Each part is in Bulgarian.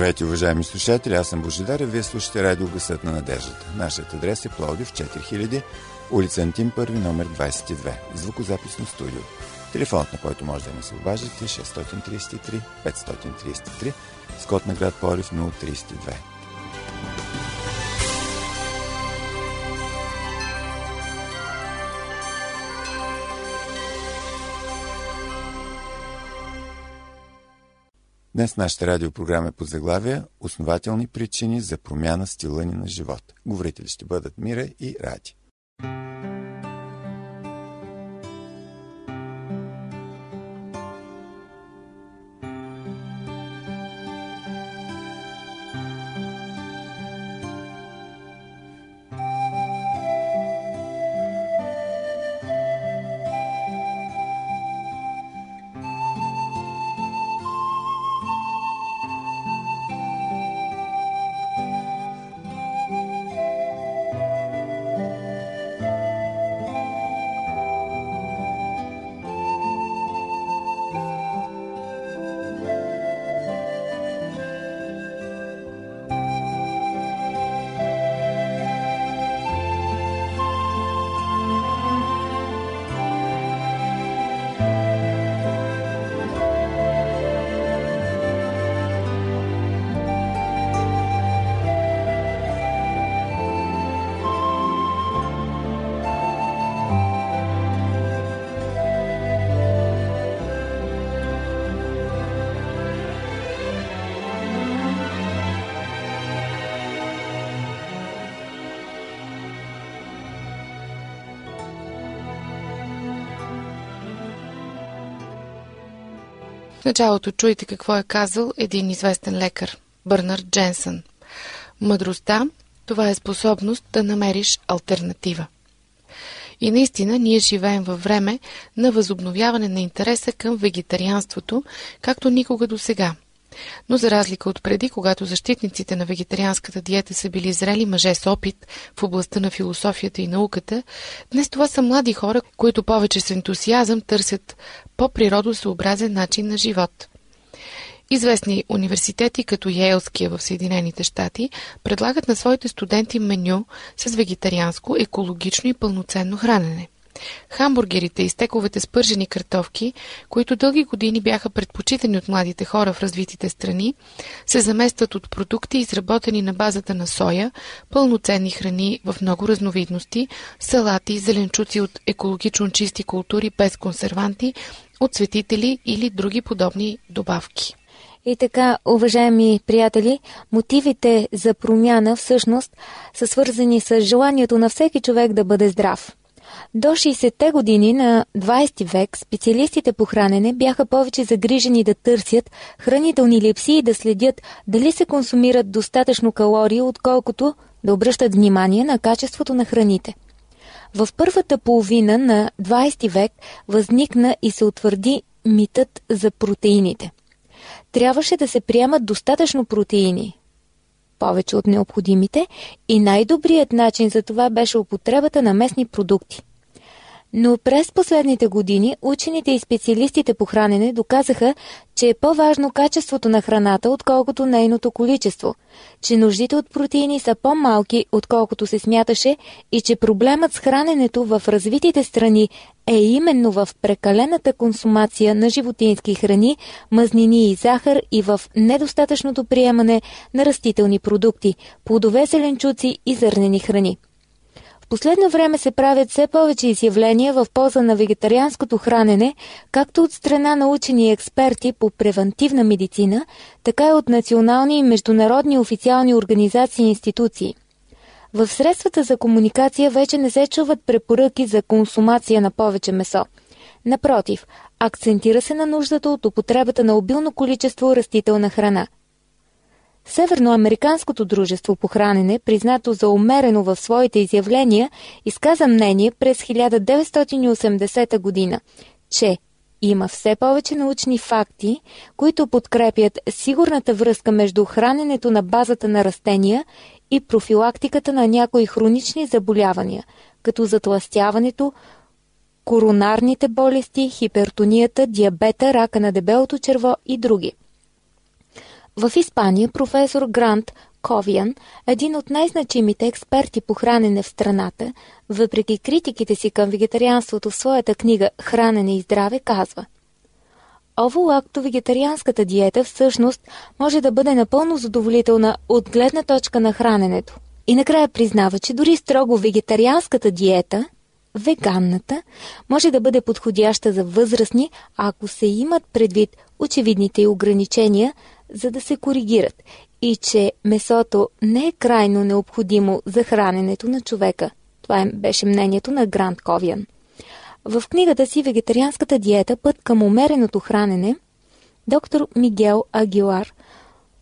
Здравейте, уважаеми слушатели, аз съм Божидар и вие слушате радио Гъсът на надеждата. Нашият адрес е Пловдив 4000, улица Антим 1, номер 22, звукозаписно студио. Телефонът, на който може да ни се обаждате е 633 533, с код на град Пловдив 032. Днес нашата радиопрограма е под заглавие Основателни причини за промяна стила ни на живот. Говорители ще бъдат Мира и Ради. В началото чуйте какво е казал един известен лекар, Бърнард Дженсън. Мъдростта – това е способност да намериш альтернатива. И наистина ние живеем във време на възобновяване на интереса към вегетарианството, както никога до сега – но за разлика от преди, когато защитниците на вегетарианската диета са били зрели мъже с опит в областта на философията и науката, днес това са млади хора, които повече с ентусиазъм търсят по-природосъобразен начин на живот. Известни университети, като Йейлския в Съединените щати, предлагат на своите студенти меню с вегетарианско, екологично и пълноценно хранене – Хамбургерите и стековете с пържени картофки, които дълги години бяха предпочитани от младите хора в развитите страни, се заместват от продукти, изработени на базата на соя, пълноценни храни в много разновидности, салати, зеленчуци от екологично чисти култури без консерванти, отцветители или други подобни добавки. И така, уважаеми приятели, мотивите за промяна всъщност са свързани с желанието на всеки човек да бъде здрав. До 60-те години на 20 век специалистите по хранене бяха повече загрижени да търсят хранителни липси и да следят дали се консумират достатъчно калории, отколкото да обръщат внимание на качеството на храните. В първата половина на 20 век възникна и се утвърди митът за протеините. Трябваше да се приемат достатъчно протеини, повече от необходимите, и най-добрият начин за това беше употребата на местни продукти. Но през последните години учените и специалистите по хранене доказаха, че е по-важно качеството на храната, отколкото нейното количество, че нуждите от протеини са по-малки, отколкото се смяташе и че проблемът с храненето в развитите страни е именно в прекалената консумация на животински храни, мазнини и захар и в недостатъчното приемане на растителни продукти, плодове, зеленчуци и зърнени храни последно време се правят все повече изявления в полза на вегетарианското хранене, както от страна на учени и експерти по превентивна медицина, така и от национални и международни официални организации и институции. В средствата за комуникация вече не се чуват препоръки за консумация на повече месо. Напротив, акцентира се на нуждата от употребата на обилно количество растителна храна – Северноамериканското дружество по хранене, признато за умерено в своите изявления, изказа мнение през 1980 година, че има все повече научни факти, които подкрепят сигурната връзка между храненето на базата на растения и профилактиката на някои хронични заболявания, като затластяването, коронарните болести, хипертонията, диабета, рака на дебелото черво и други. В Испания професор Грант Ковиан, един от най-значимите експерти по хранене в страната, въпреки критиките си към вегетарианството в своята книга «Хранене и здраве» казва Ово-лакто-вегетарианската диета всъщност може да бъде напълно задоволителна от гледна точка на храненето. И накрая признава, че дори строго вегетарианската диета, веганната, може да бъде подходяща за възрастни, ако се имат предвид очевидните ограничения, за да се коригират и че месото не е крайно необходимо за храненето на човека. Това беше мнението на Грант Ковиан. В книгата си «Вегетарианската диета. Път към умереното хранене» доктор Мигел Агилар,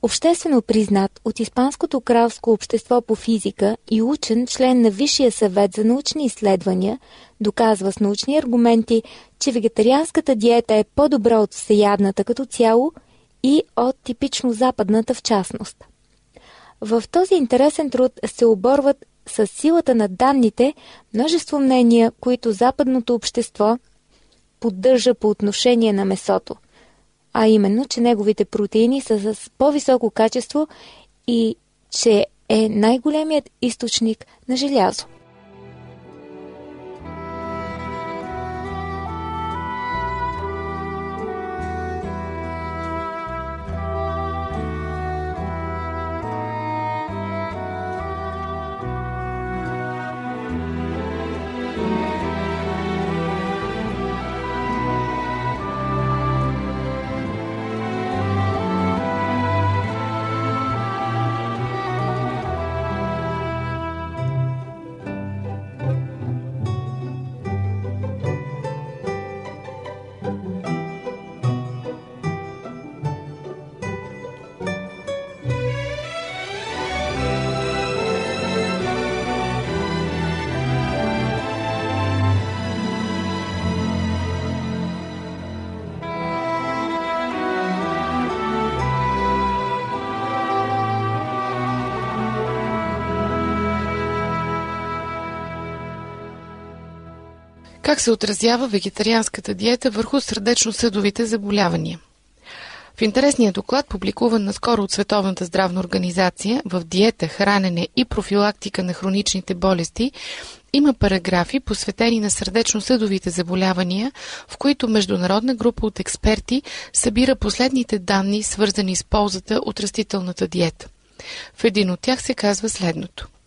обществено признат от Испанското кралско общество по физика и учен член на Висшия съвет за научни изследвания, доказва с научни аргументи, че вегетарианската диета е по-добра от всеядната като цяло – и от типично западната в частност. В този интересен труд се оборват с силата на данните множество мнения, които западното общество поддържа по отношение на месото, а именно, че неговите протеини са с по-високо качество и че е най-големият източник на желязо. Как се отразява вегетарианската диета върху сърдечно-съдовите заболявания? В интересния доклад, публикуван наскоро от Световната здравна организация в диета, хранене и профилактика на хроничните болести, има параграфи, посветени на сърдечно-съдовите заболявания, в които международна група от експерти събира последните данни, свързани с ползата от растителната диета. В един от тях се казва следното –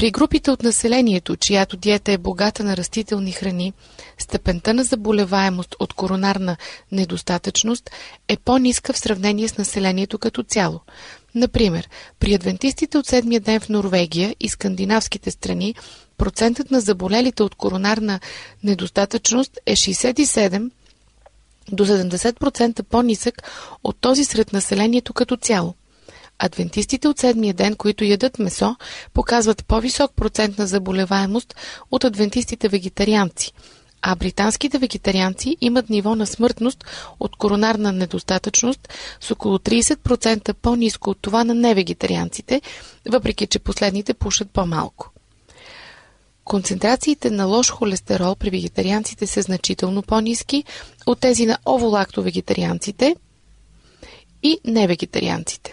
при групите от населението, чиято диета е богата на растителни храни, степента на заболеваемост от коронарна недостатъчност е по-ниска в сравнение с населението като цяло. Например, при адвентистите от седмия ден в Норвегия и скандинавските страни процентът на заболелите от коронарна недостатъчност е 67 до 70% по-нисък от този сред населението като цяло. Адвентистите от седмия ден, които ядат месо, показват по-висок процент на заболеваемост от адвентистите вегетарианци, а британските вегетарианци имат ниво на смъртност от коронарна недостатъчност с около 30% по-низко от това на невегетарианците, въпреки че последните пушат по-малко. Концентрациите на лош холестерол при вегетарианците са значително по-низки от тези на оволакто-вегетарианците и невегетарианците.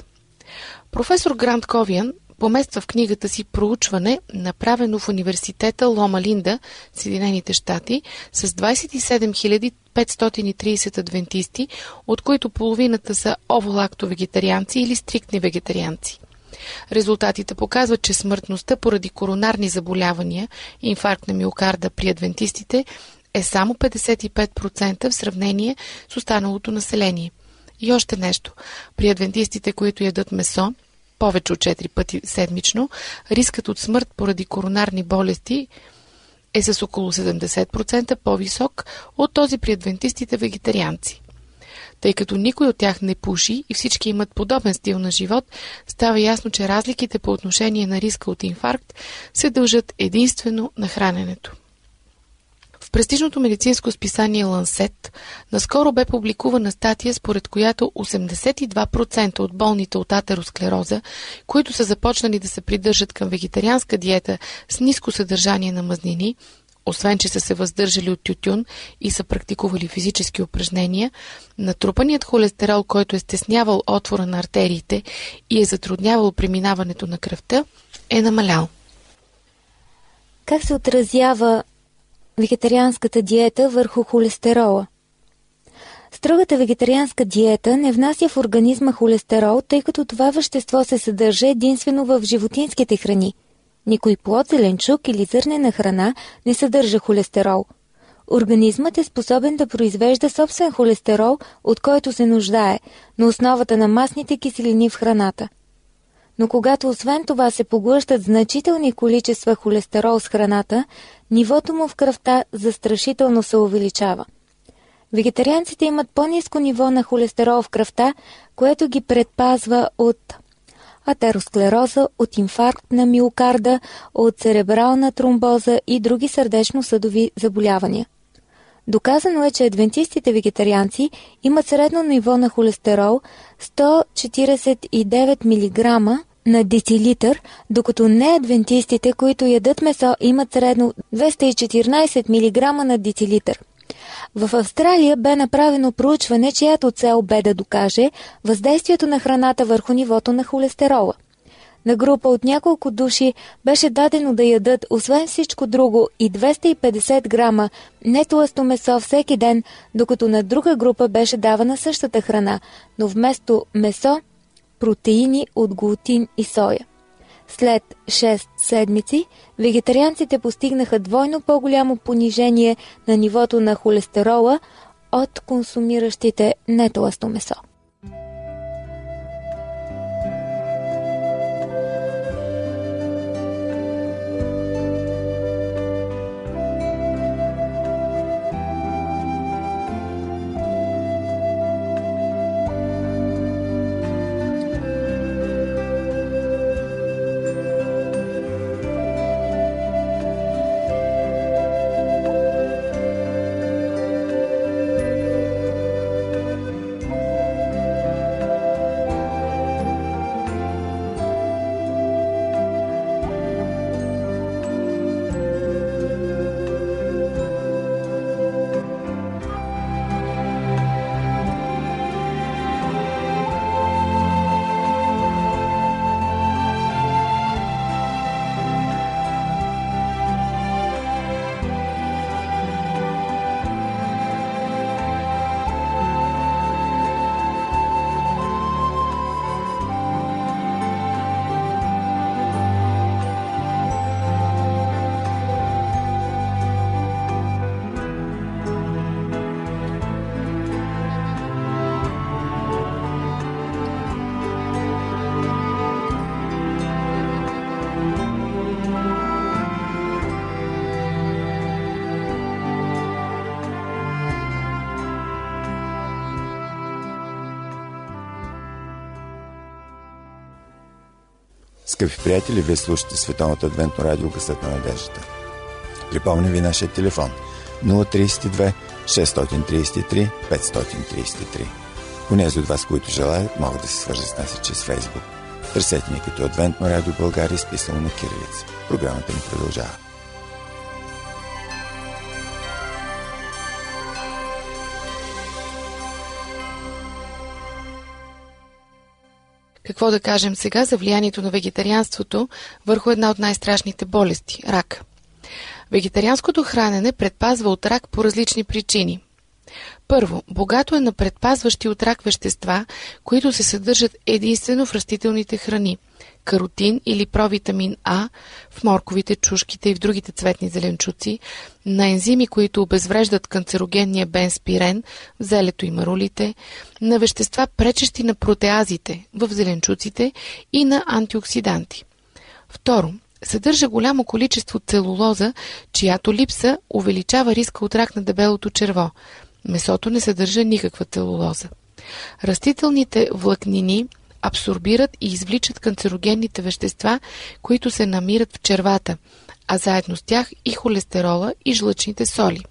Професор Грант Ковиан помества в книгата си проучване, направено в университета Лома Линда, Съединените щати, с 27 530 адвентисти, от които половината са оволакто-вегетарианци или стриктни вегетарианци. Резултатите показват, че смъртността поради коронарни заболявания, инфаркт на миокарда при адвентистите е само 55% в сравнение с останалото население. И още нещо. При адвентистите, които ядат месо, повече от 4 пъти седмично, рискът от смърт поради коронарни болести е с около 70% по-висок от този при адвентистите вегетарианци. Тъй като никой от тях не пуши и всички имат подобен стил на живот, става ясно, че разликите по отношение на риска от инфаркт се дължат единствено на храненето. В престижното медицинско списание Лансет наскоро бе публикувана статия, според която 82% от болните от атеросклероза, които са започнали да се придържат към вегетарианска диета с ниско съдържание на мазнини, освен че са се въздържали от тютюн и са практикували физически упражнения, натрупаният холестерол, който е стеснявал отвора на артериите и е затруднявал преминаването на кръвта, е намалял. Как се отразява вегетарианската диета върху холестерола? Строгата вегетарианска диета не внася в организма холестерол, тъй като това вещество се съдържа единствено в животинските храни. Никой плод, зеленчук или зърнена храна не съдържа холестерол. Организмът е способен да произвежда собствен холестерол, от който се нуждае, на основата на масните киселини в храната. Но когато освен това се поглъщат значителни количества холестерол с храната, нивото му в кръвта застрашително се увеличава. Вегетарианците имат по-низко ниво на холестерол в кръвта, което ги предпазва от атеросклероза, от инфаркт на миокарда, от церебрална тромбоза и други сърдечно-съдови заболявания. Доказано е, че адвентистите вегетарианци имат средно ниво на холестерол 149 мг на децилитър, докато неадвентистите, които ядат месо, имат средно 214 мг на децилитър. В Австралия бе направено проучване, чиято цел бе да докаже въздействието на храната върху нивото на холестерола. На група от няколко души беше дадено да ядат, освен всичко друго, и 250 грама нетласто месо всеки ден, докато на друга група беше давана същата храна, но вместо месо – протеини от глутин и соя. След 6 седмици, вегетарианците постигнаха двойно по-голямо понижение на нивото на холестерола от консумиращите нетласто месо. Скъпи приятели, вие слушате Световното адвентно радио Гъсът на надеждата. Припомням ви нашия телефон 032 633 533. Унези от вас, които желаят, могат да се свържат с нас чрез Фейсбук. Търсете ни като Адвентно радио България, изписано на кирилица. Програмата ни продължава. Какво да кажем сега за влиянието на вегетарианството върху една от най-страшните болести – рак? Вегетарианското хранене предпазва от рак по различни причини. Първо, богато е на предпазващи от рак вещества, които се съдържат единствено в растителните храни – каротин или провитамин А в морковите, чушките и в другите цветни зеленчуци, на ензими, които обезвреждат канцерогенния бенспирен в зелето и марулите, на вещества, пречещи на протеазите в зеленчуците и на антиоксиданти. Второ, съдържа голямо количество целулоза, чиято липса увеличава риска от рак на дебелото черво – Месото не съдържа никаква целулоза. Растителните влакнини абсорбират и извличат канцерогенните вещества, които се намират в червата, а заедно с тях и холестерола и жлъчните соли.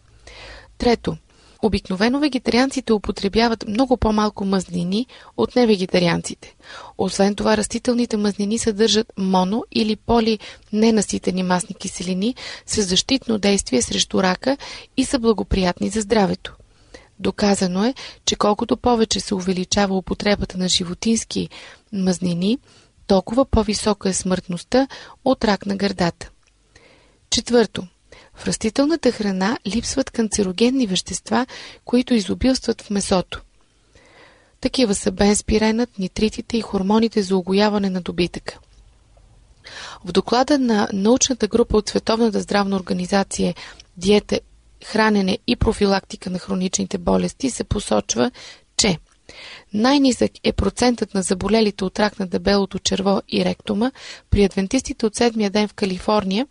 Трето, Обикновено вегетарианците употребяват много по-малко мазнини от невегетарианците. Освен това, растителните мазнини съдържат моно или поли ненаситени масни киселини с защитно действие срещу рака и са благоприятни за здравето. Доказано е, че колкото повече се увеличава употребата на животински мазнини, толкова по-висока е смъртността от рак на гърдата. Четвърто. В растителната храна липсват канцерогенни вещества, които изобилстват в месото. Такива са бенспиренът, нитритите и хормоните за огояване на добитъка. В доклада на научната група от Световната здравна организация Диета, хранене и профилактика на хроничните болести се посочва, че най-нисък е процентът на заболелите от рак на дебелото черво и ректума при адвентистите от седмия ден в Калифорния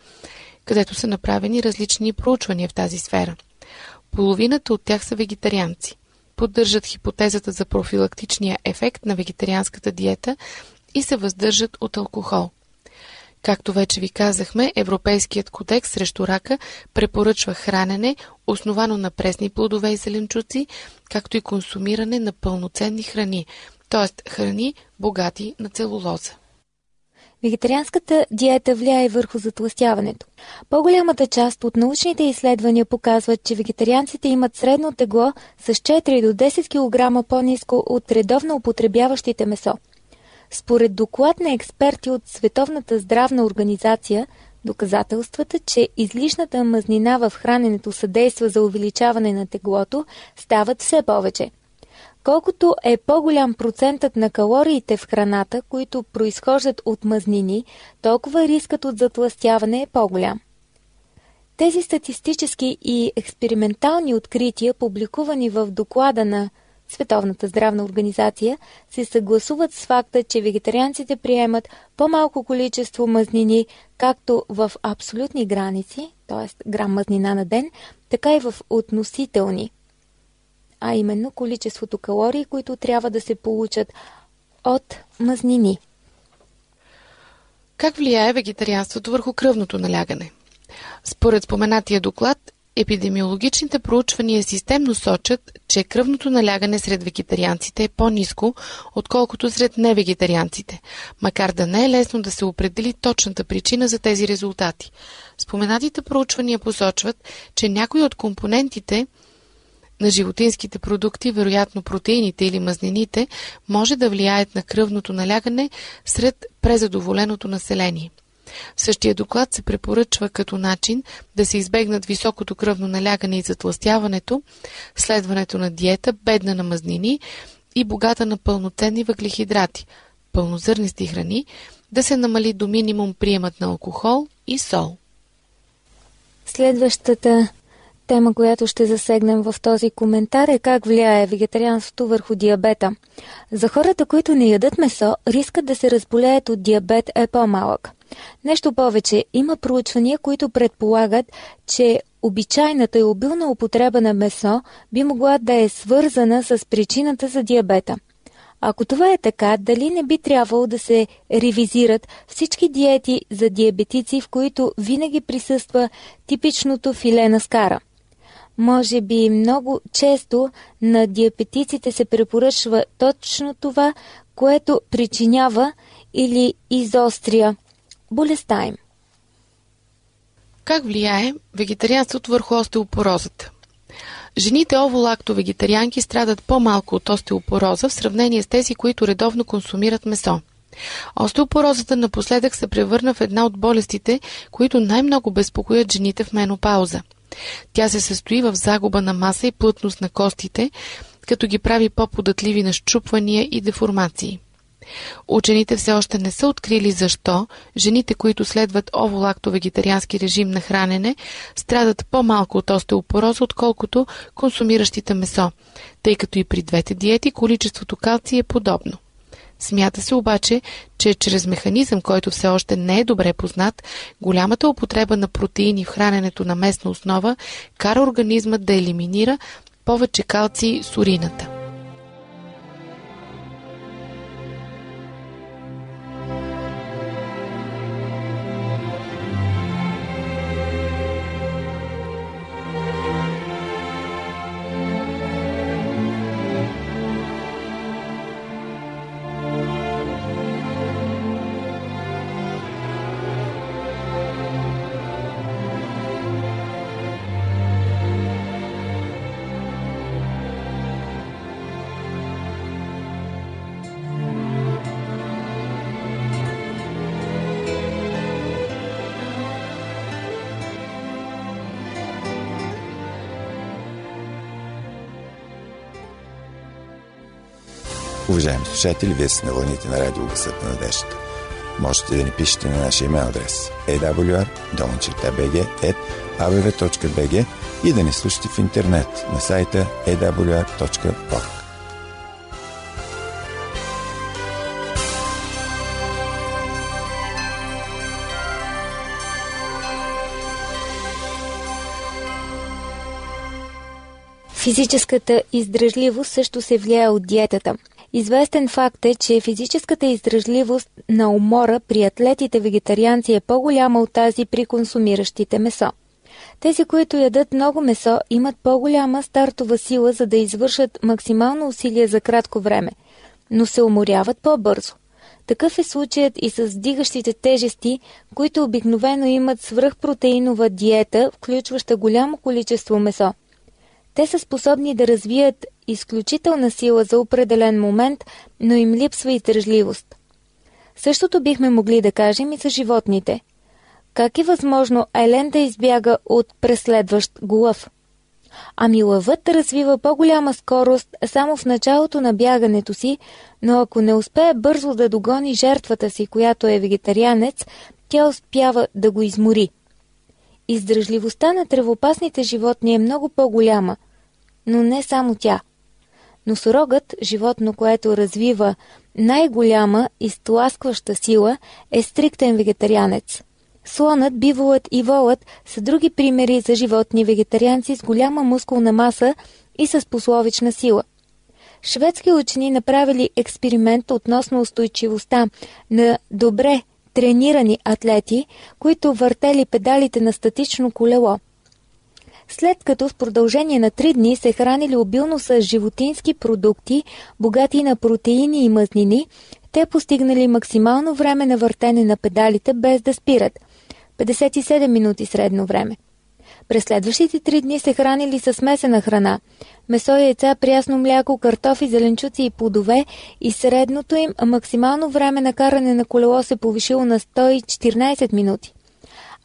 където са направени различни проучвания в тази сфера. Половината от тях са вегетарианци. Поддържат хипотезата за профилактичния ефект на вегетарианската диета и се въздържат от алкохол. Както вече ви казахме, Европейският кодекс срещу рака препоръчва хранене, основано на пресни плодове и зеленчуци, както и консумиране на пълноценни храни, т.е. храни богати на целулоза. Вегетарианската диета влияе върху затластяването. По-голямата част от научните изследвания показват, че вегетарианците имат средно тегло с 4 до 10 кг по-низко от редовно употребяващите месо. Според доклад на експерти от Световната здравна организация, доказателствата, че излишната мазнина в храненето съдейства за увеличаване на теглото, стават все повече – Колкото е по-голям процентът на калориите в храната, които произхождат от мазнини, толкова рискът от затластяване е по-голям. Тези статистически и експериментални открития, публикувани в доклада на Световната здравна организация, се съгласуват с факта, че вегетарианците приемат по-малко количество мазнини, както в абсолютни граници, т.е. грам мазнина на ден, така и в относителни – а именно количеството калории, които трябва да се получат от мазнини. Как влияе вегетарианството върху кръвното налягане? Според споменатия доклад, епидемиологичните проучвания системно сочат, че кръвното налягане сред вегетарианците е по-низко, отколкото сред невегетарианците, макар да не е лесно да се определи точната причина за тези резултати. Споменатите проучвания посочват, че някои от компонентите – на животинските продукти, вероятно протеините или мазнините, може да влияят на кръвното налягане сред презадоволеното население. Същия доклад се препоръчва като начин да се избегнат високото кръвно налягане и затластяването, следването на диета, бедна на мазнини и богата на пълноценни въглехидрати, пълнозърнисти храни, да се намали до минимум приемът на алкохол и сол. Следващата Тема, която ще засегнем в този коментар е как влияе вегетарианството върху диабета. За хората, които не ядат месо, рискът да се разболеят от диабет е по-малък. Нещо повече, има проучвания, които предполагат, че обичайната и обилна употреба на месо би могла да е свързана с причината за диабета. Ако това е така, дали не би трябвало да се ревизират всички диети за диабетици, в които винаги присъства типичното филе на скара – може би много често на диабетиците се препоръчва точно това, което причинява или изостря болестта им. Как влияе вегетарианството върху остеопорозата? Жените оволакто-вегетарианки страдат по-малко от остеопороза в сравнение с тези, които редовно консумират месо. Остеопорозата напоследък се превърна в една от болестите, които най-много безпокоят жените в менопауза – тя се състои в загуба на маса и плътност на костите, като ги прави по-податливи на щупвания и деформации. Учените все още не са открили защо жените, които следват оволакто-вегетариански режим на хранене, страдат по-малко от остеопороза, отколкото консумиращите месо, тъй като и при двете диети количеството калци е подобно. Смята се обаче, че чрез механизъм, който все още не е добре познат, голямата употреба на протеини в храненето на местна основа кара организмът да елиминира повече калци с урината. Уважаеми слушатели, вие сте на вълните на радио Гъсът на надеждата. Можете да ни пишете на нашия имейл адрес awr.bg.abv.bg и да ни слушате в интернет на сайта awr.org. Физическата издръжливост също се влияе от диетата. Известен факт е, че физическата издръжливост на умора при атлетите вегетарианци е по-голяма от тази при консумиращите месо. Тези, които ядат много месо, имат по-голяма стартова сила, за да извършат максимално усилие за кратко време, но се уморяват по-бързо. Такъв е случаят и с дигащите тежести, които обикновено имат свръхпротеинова диета, включваща голямо количество месо – те са способни да развият изключителна сила за определен момент, но им липсва издържливост. Същото бихме могли да кажем и за животните. Как е възможно Елен да избяга от преследващ глав? Ами лъвът развива по-голяма скорост само в началото на бягането си, но ако не успее бързо да догони жертвата си, която е вегетарианец, тя успява да го измори. Издръжливостта на тревопасните животни е много по-голяма, но не само тя. Носорогът, животно, което развива най-голяма изтласкваща сила, е стриктен вегетарианец. Слонът, биволът и волът са други примери за животни вегетарианци с голяма мускулна маса и с пословична сила. Шведски учени направили експеримент относно устойчивостта на добре тренирани атлети, които въртели педалите на статично колело. След като в продължение на 3 дни се хранили обилно с животински продукти, богати на протеини и мъзнини, те постигнали максимално време на въртене на педалите без да спират – 57 минути средно време. През следващите три дни се хранили с смесена храна – месо, яйца, прясно мляко, картофи, зеленчуци и плодове и средното им максимално време на каране на колело се повишило на 114 минути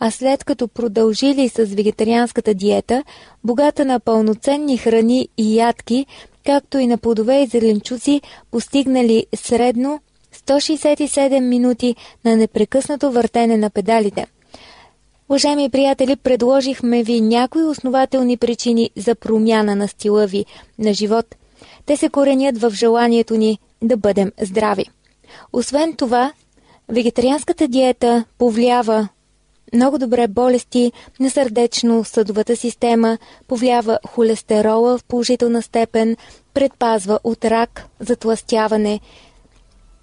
а след като продължили с вегетарианската диета, богата на пълноценни храни и ядки, както и на плодове и зеленчуци, постигнали средно 167 минути на непрекъснато въртене на педалите. Уважаеми приятели, предложихме ви някои основателни причини за промяна на стила ви на живот. Те се коренят в желанието ни да бъдем здрави. Освен това, вегетарианската диета повлиява много добре болести на сърдечно-съдовата система, повлява холестерола в положителна степен, предпазва от рак, затластяване,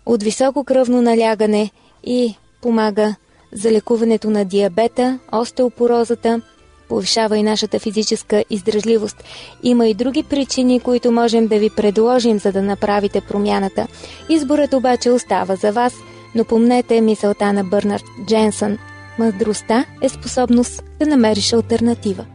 от високо кръвно налягане и помага за лекуването на диабета, остеопорозата, повишава и нашата физическа издръжливост. Има и други причини, които можем да ви предложим, за да направите промяната. Изборът обаче остава за вас, но помнете мисълта на Бърнард Дженсън – Мъдростта е способност да намериш альтернатива.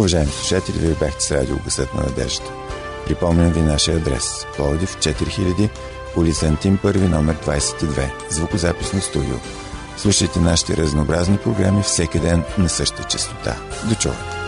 Уважаеми слушатели, вие бяхте с радио Гъсът на надеждата. Припомням ви нашия адрес. Пловдив 4000, улица Антим 1, номер 22, звукозаписно студио. Слушайте нашите разнообразни програми всеки ден на същата частота. До чуване!